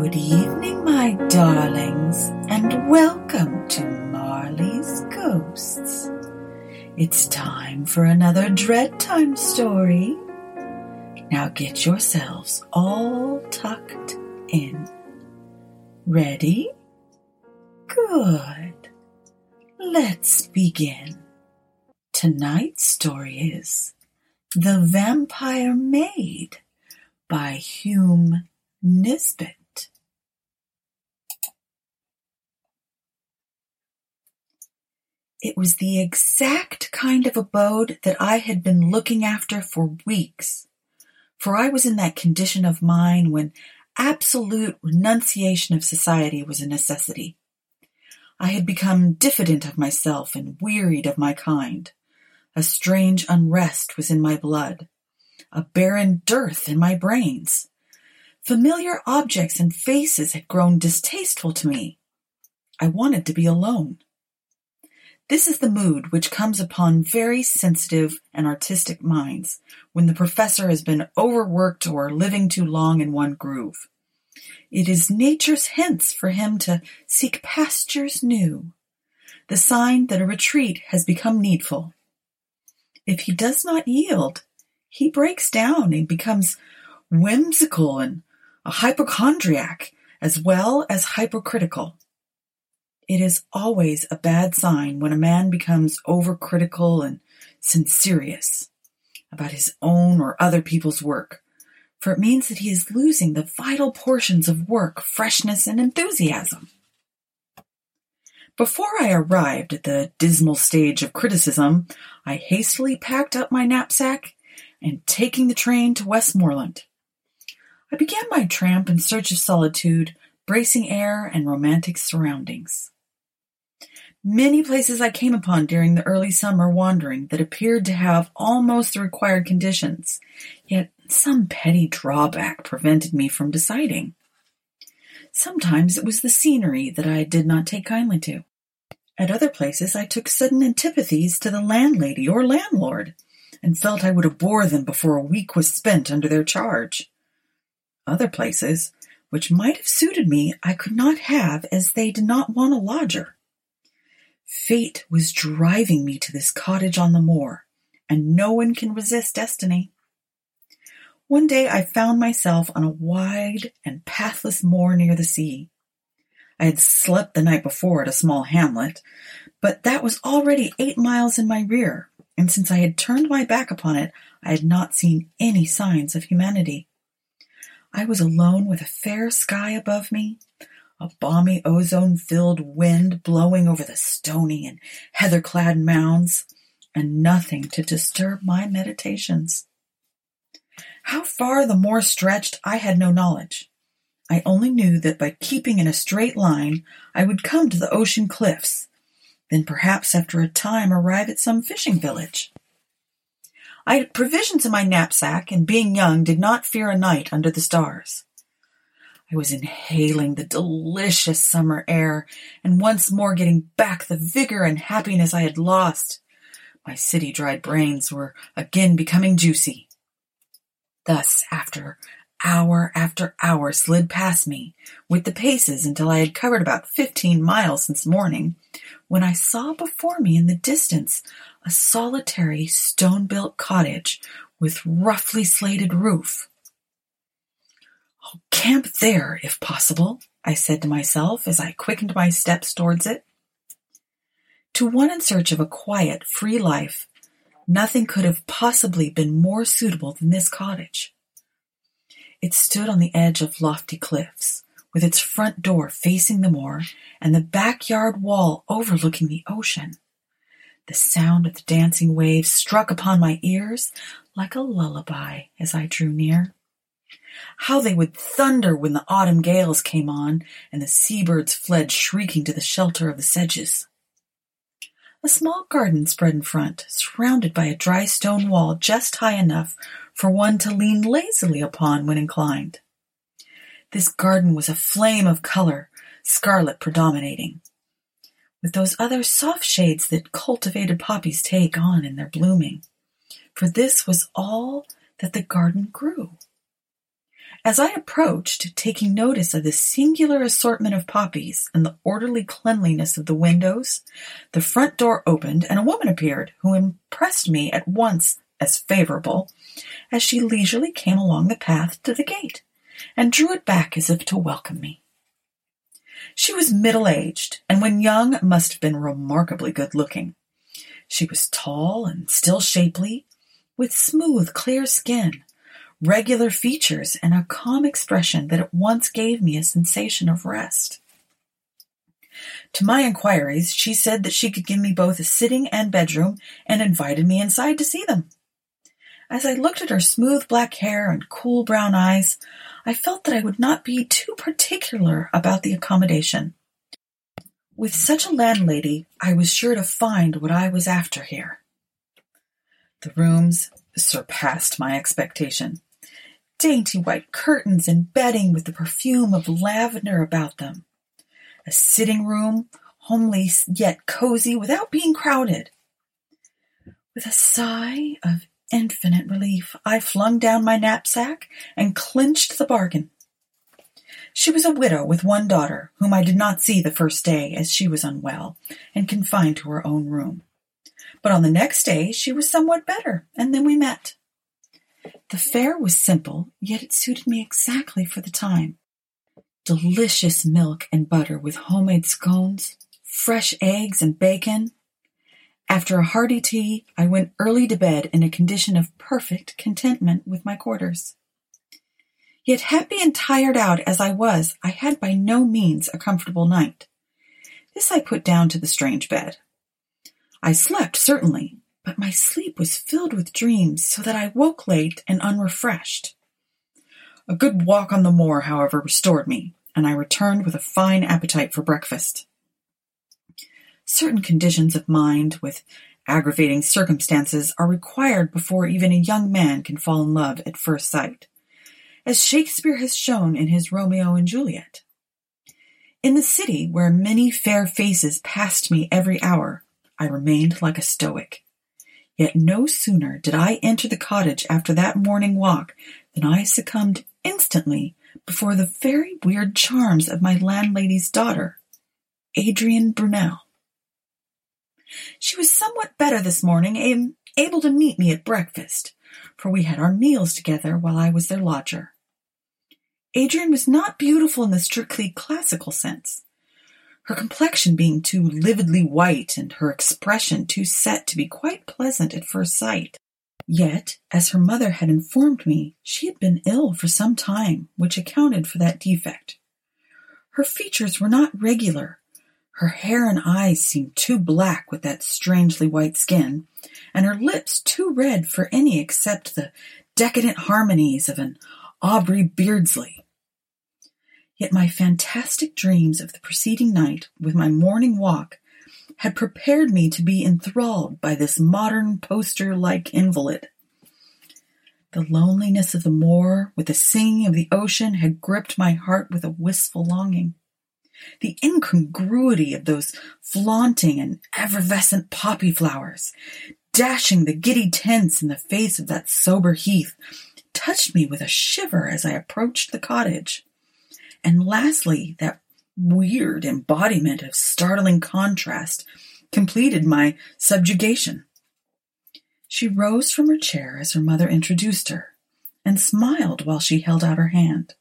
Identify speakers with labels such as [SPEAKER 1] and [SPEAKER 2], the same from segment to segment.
[SPEAKER 1] Good evening, my darlings, and welcome to Marley's Ghosts. It's time for another Dread Time story. Now get yourselves all tucked in. Ready? Good. Let's begin. Tonight's story is The Vampire Maid by Hume Nisbet. It was the exact kind of abode that I had been looking after for weeks, for I was in that condition of mind when absolute renunciation of society was a necessity. I had become diffident of myself and wearied of my kind. A strange unrest was in my blood, a barren dearth in my brains. Familiar objects and faces had grown distasteful to me. I wanted to be alone. This is the mood which comes upon very sensitive and artistic minds when the professor has been overworked or living too long in one groove. It is nature's hints for him to seek pastures new, the sign that a retreat has become needful. If he does not yield, he breaks down and becomes whimsical and a hypochondriac as well as hypocritical. It is always a bad sign when a man becomes overcritical and censorious about his own or other people's work, for it means that he is losing the vital portions of work, freshness, and enthusiasm. Before I arrived at the dismal stage of criticism, I hastily packed up my knapsack and taking the train to Westmorland. I began my tramp in search of solitude, bracing air, and romantic surroundings. Many places I came upon during the early summer wandering that appeared to have almost the required conditions, yet some petty drawback prevented me from deciding. Sometimes it was the scenery that I did not take kindly to. At other places I took sudden antipathies to the landlady or landlord, and felt I would abhor them before a week was spent under their charge. Other places, which might have suited me, I could not have as they did not want a lodger. Fate was driving me to this cottage on the moor, and no one can resist destiny. One day I found myself on a wide and pathless moor near the sea. I had slept the night before at a small hamlet, but that was already eight miles in my rear, and since I had turned my back upon it, I had not seen any signs of humanity. I was alone with a fair sky above me, a balmy ozone-filled wind blowing over the stony and heather-clad mounds, and nothing to disturb my meditations. How far the moor stretched I had no knowledge. I only knew that by keeping in a straight line I would come to the ocean cliffs, then perhaps after a time arrive at some fishing village. I had provisions in my knapsack, and being young did not fear a night under the stars. I was inhaling the delicious summer air and once more getting back the vigor and happiness I had lost. My city dried brains were again becoming juicy. Thus, after hour after hour slid past me with the paces until I had covered about fifteen miles since morning, when I saw before me in the distance a solitary stone built cottage with roughly slated roof. I'll camp there, if possible, I said to myself as I quickened my steps towards it. To one in search of a quiet, free life, nothing could have possibly been more suitable than this cottage. It stood on the edge of lofty cliffs, with its front door facing the moor and the backyard wall overlooking the ocean. The sound of the dancing waves struck upon my ears like a lullaby as I drew near. How they would thunder when the autumn gales came on and the seabirds fled shrieking to the shelter of the sedges. A small garden spread in front, surrounded by a dry stone wall just high enough for one to lean lazily upon when inclined. This garden was a flame of color, scarlet predominating, with those other soft shades that cultivated poppies take on in their blooming, for this was all that the garden grew. As I approached, taking notice of the singular assortment of poppies and the orderly cleanliness of the windows, the front door opened and a woman appeared who impressed me at once as favorable as she leisurely came along the path to the gate and drew it back as if to welcome me. She was middle-aged, and when young must have been remarkably good-looking. She was tall and still shapely, with smooth, clear skin, regular features, and a calm expression that at once gave me a sensation of rest. To my inquiries, she said that she could give me both a sitting and bedroom and invited me inside to see them. As I looked at her smooth black hair and cool brown eyes, I felt that I would not be too particular about the accommodation. With such a landlady, I was sure to find what I was after here. The rooms surpassed my expectation. Dainty white curtains and bedding with the perfume of lavender about them. A sitting room, homely yet cozy without being crowded. With a sigh of infinite relief, I flung down my knapsack and clinched the bargain. She was a widow with one daughter, whom I did not see the first day, as she was unwell and confined to her own room. But on the next day she was somewhat better, and then we met. The fare was simple, yet it suited me exactly for the time. Delicious milk and butter with homemade scones, fresh eggs and bacon, after a hearty tea, I went early to bed in a condition of perfect contentment with my quarters. Yet happy and tired out as I was, I had by no means a comfortable night. This I put down to the strange bed. I slept, certainly, but my sleep was filled with dreams, so that I woke late and unrefreshed. A good walk on the moor, however, restored me, and I returned with a fine appetite for breakfast certain conditions of mind with aggravating circumstances are required before even a young man can fall in love at first sight, as Shakespeare has shown in his Romeo and Juliet. In the city, where many fair faces passed me every hour, I remained like a stoic. Yet no sooner did I enter the cottage after that morning walk than I succumbed instantly before the very weird charms of my landlady's daughter, Adrian Brunnell. She was somewhat better this morning, and able to meet me at breakfast, for we had our meals together while I was their lodger. Adrian was not beautiful in the strictly classical sense, her complexion being too lividly white and her expression too set to be quite pleasant at first sight. Yet, as her mother had informed me, she had been ill for some time, which accounted for that defect. Her features were not regular, her hair and eyes seemed too black with that strangely white skin, and her lips too red for any except the decadent harmonies of an Aubrey Beardsley. Yet my fantastic dreams of the preceding night, with my morning walk, had prepared me to be enthralled by this modern poster-like invalid. The loneliness of the moor, with the singing of the ocean, had gripped my heart with a wistful longing. The incongruity of those flaunting and effervescent poppy flowers, dashing the giddy tints in the face of that sober heath, touched me with a shiver as I approached the cottage. And lastly, that weird embodiment of startling contrast completed my subjugation. She rose from her chair as her mother introduced her, and smiled while she held out her hand.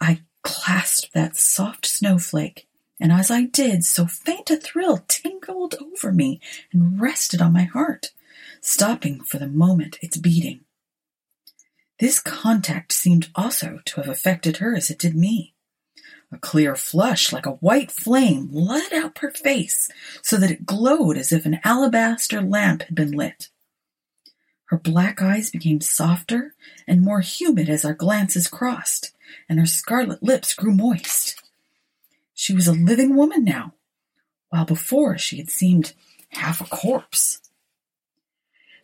[SPEAKER 1] I clasped that soft snowflake, and as I did so faint a thrill tingled over me and rested on my heart, stopping for the moment its beating. This contact seemed also to have affected her as it did me. A clear flush, like a white flame, lit up her face so that it glowed as if an alabaster lamp had been lit. Her black eyes became softer and more humid as our glances crossed, and her scarlet lips grew moist. She was a living woman now, while before she had seemed half a corpse.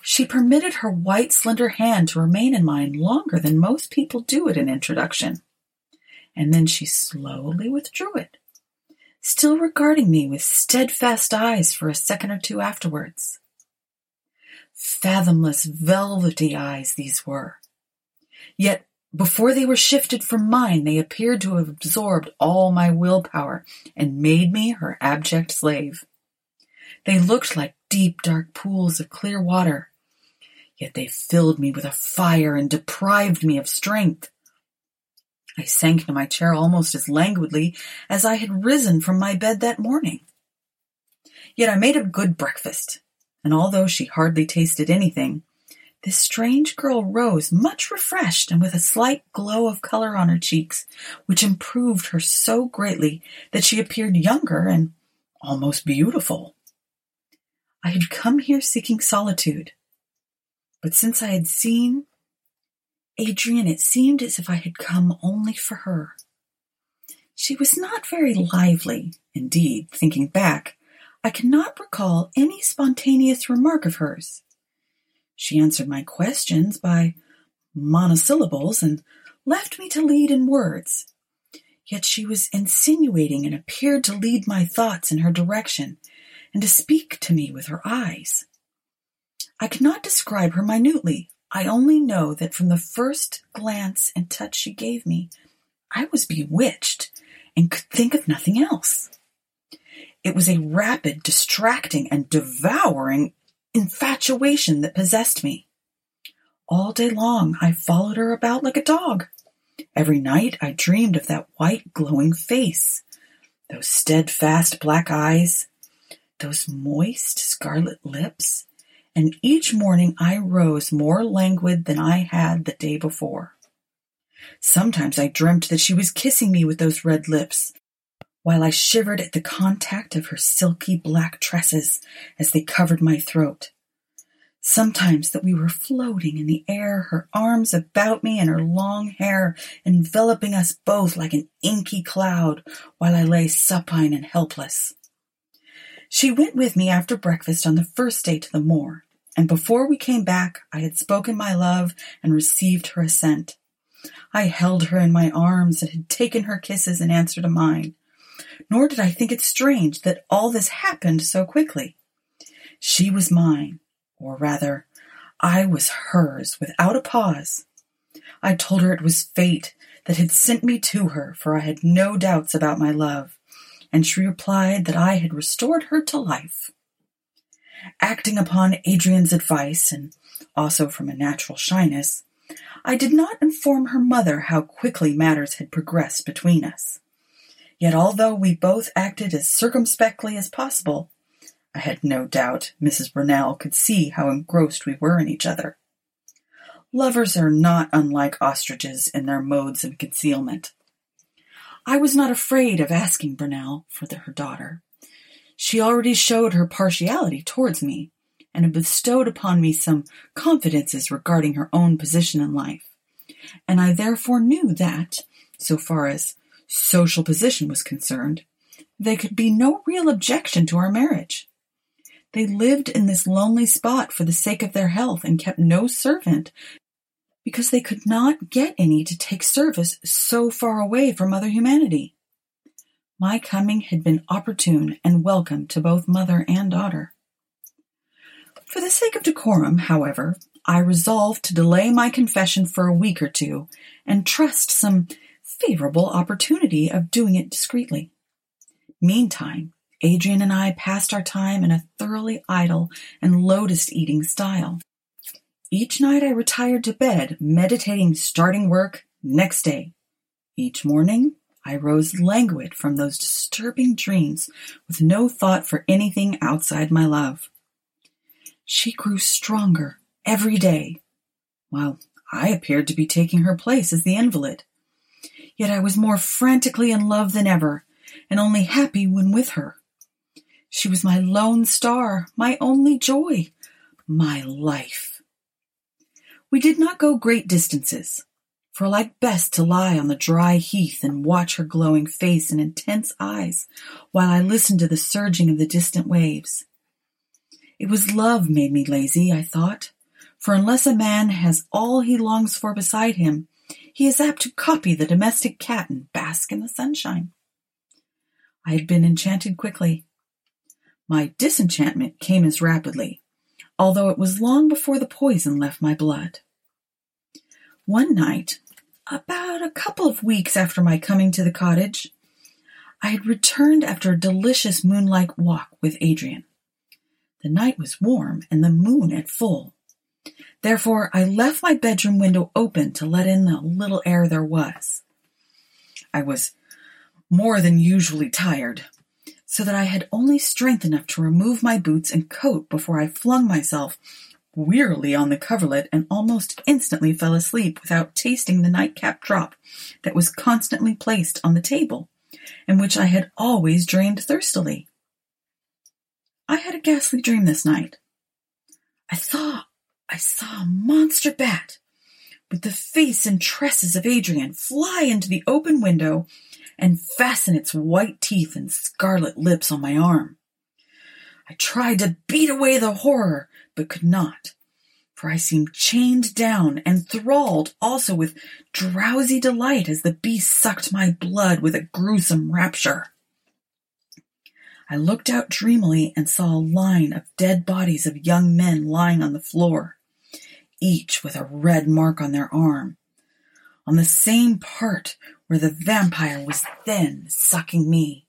[SPEAKER 1] She permitted her white, slender hand to remain in mine longer than most people do at an introduction, and then she slowly withdrew it, still regarding me with steadfast eyes for a second or two afterwards. Fathomless, velvety eyes these were, yet Before they were shifted from mine, they appeared to have absorbed all my willpower and made me her abject slave. They looked like deep, dark pools of clear water, yet they filled me with a fire and deprived me of strength. I sank into my chair almost as languidly as I had risen from my bed that morning. Yet I made a good breakfast, and although she hardly tasted anything, this strange girl rose much refreshed and with a slight glow of color on her cheeks, which improved her so greatly that she appeared younger and almost beautiful. I had come here seeking solitude, but since I had seen Adrian, it seemed as if I had come only for her. She was not very lively. Indeed, thinking back, I cannot recall any spontaneous remark of hers. She answered my questions by monosyllables and left me to lead in words. Yet she was insinuating and appeared to lead my thoughts in her direction and to speak to me with her eyes. I cannot describe her minutely. I only know that from the first glance and touch she gave me, I was bewitched and could think of nothing else. It was a rapid, distracting, and devouring infatuation that possessed me. All day long I followed her about like a dog. Every night I dreamed of that white glowing face, those steadfast black eyes, those moist scarlet lips, and each morning I rose more languid than I had the day before. Sometimes I dreamt that she was kissing me with those red lips, while I shivered at the contact of her silky black tresses as they covered my throat. Sometimes that we were floating in the air, her arms about me and her long hair enveloping us both like an inky cloud while I lay supine and helpless. She went with me after breakfast on the first day to the moor, and before we came back I had spoken my love and received her assent. I held her in my arms and had taken her kisses in answer to mine nor did I think it strange that all this happened so quickly. She was mine, or rather, I was hers without a pause. I told her it was fate that had sent me to her, for I had no doubts about my love, and she replied that I had restored her to life. Acting upon Adrian's advice, and also from a natural shyness, I did not inform her mother how quickly matters had progressed between us. Yet although we both acted as circumspectly as possible, I had no doubt Mrs. Brunnell could see how engrossed we were in each other. Lovers are not unlike ostriches in their modes of concealment. I was not afraid of asking Brunnell for the, her daughter. She already showed her partiality towards me, and had bestowed upon me some confidences regarding her own position in life, and I therefore knew that, so far as social position was concerned, there could be no real objection to our marriage. They lived in this lonely spot for the sake of their health and kept no servant because they could not get any to take service so far away from other humanity. My coming had been opportune and welcome to both mother and daughter. For the sake of decorum, however, I resolved to delay my confession for a week or two and trust some favorable opportunity of doing it discreetly. Meantime, Adrian and I passed our time in a thoroughly idle and lotus eating style. Each night I retired to bed, meditating starting work next day. Each morning I rose languid from those disturbing dreams with no thought for anything outside my love. She grew stronger every day, while I appeared to be taking her place as the invalid. Yet I was more frantically in love than ever, and only happy when with her. She was my lone star, my only joy, my life. We did not go great distances, for I liked best to lie on the dry heath and watch her glowing face and intense eyes while I listened to the surging of the distant waves. It was love made me lazy, I thought, for unless a man has all he longs for beside him, he is apt to copy the domestic cat and bask in the sunshine. I had been enchanted quickly. My disenchantment came as rapidly, although it was long before the poison left my blood. One night, About a couple of weeks after my coming to the cottage, I had returned after a delicious moonlight walk with Adrian. The night was warm and the moon at full. Therefore, I left my bedroom window open to let in the little air there was. I was more than usually tired, so that I had only strength enough to remove my boots and coat before I flung myself wearily on the coverlet and almost instantly fell asleep without tasting the nightcap drop that was constantly placed on the table, and which I had always drained thirstily. I had a ghastly dream this night. I saw, I saw a monster bat with the face and tresses of Adrian fly into the open window and fasten its white teeth and scarlet lips on my arm. I tried to beat away the horror, but could not, for I seemed chained down, enthralled also with drowsy delight as the beast sucked my blood with a gruesome rapture. I looked out dreamily and saw a line of dead bodies of young men lying on the floor, each with a red mark on their arm, on the same part where the vampire was then sucking me.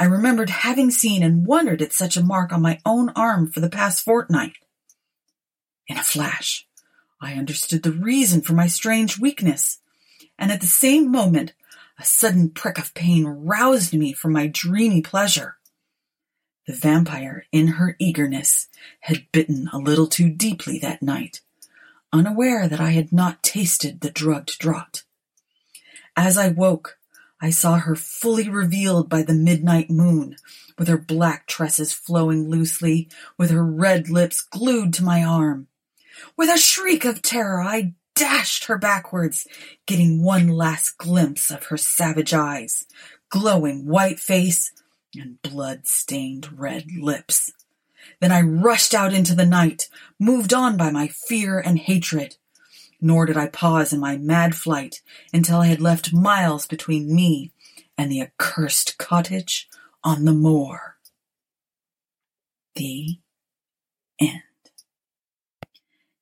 [SPEAKER 1] I remembered having seen and wondered at such a mark on my own arm for the past fortnight. In a flash, I understood the reason for my strange weakness, and at the same moment, a sudden prick of pain roused me from my dreamy pleasure. The vampire, in her eagerness, had bitten a little too deeply that night, unaware that I had not tasted the drugged draught. As I woke, I saw her fully revealed by the midnight moon, with her black tresses flowing loosely, with her red lips glued to my arm. With a shriek of terror, I dashed her backwards, getting one last glimpse of her savage eyes, glowing white face, and blood-stained red lips. Then I rushed out into the night, moved on by my fear and hatred. Nor did I pause in my mad flight until I had left miles between me and the accursed cottage on the moor. The end.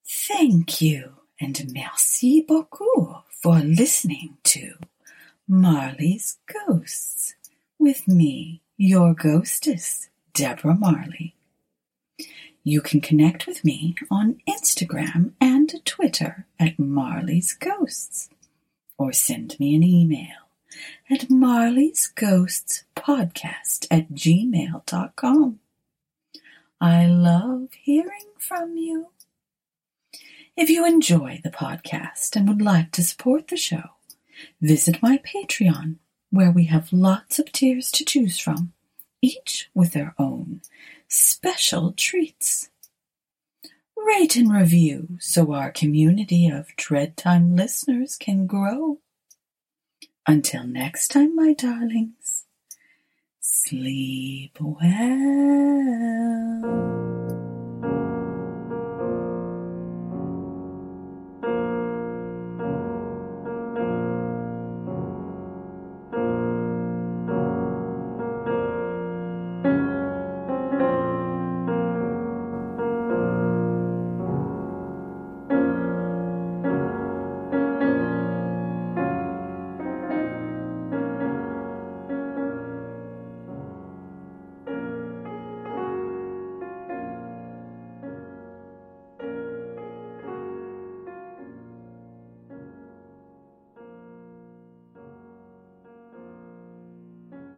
[SPEAKER 1] Thank you and merci beaucoup for listening to Marley's Ghosts with me, your ghostess, Deborah Marley. You can connect with me on Instagram and Twitter at Marley's Ghosts, or send me an email at Marley's Ghosts Podcast at gmail.com. I love hearing from you. If you enjoy the podcast and would like to support the show, visit my Patreon, where we have lots of tiers to choose from, each with their own special treats. Rate and review so our community of Dread Time listeners can grow. Until next time, my darlings, sleep well.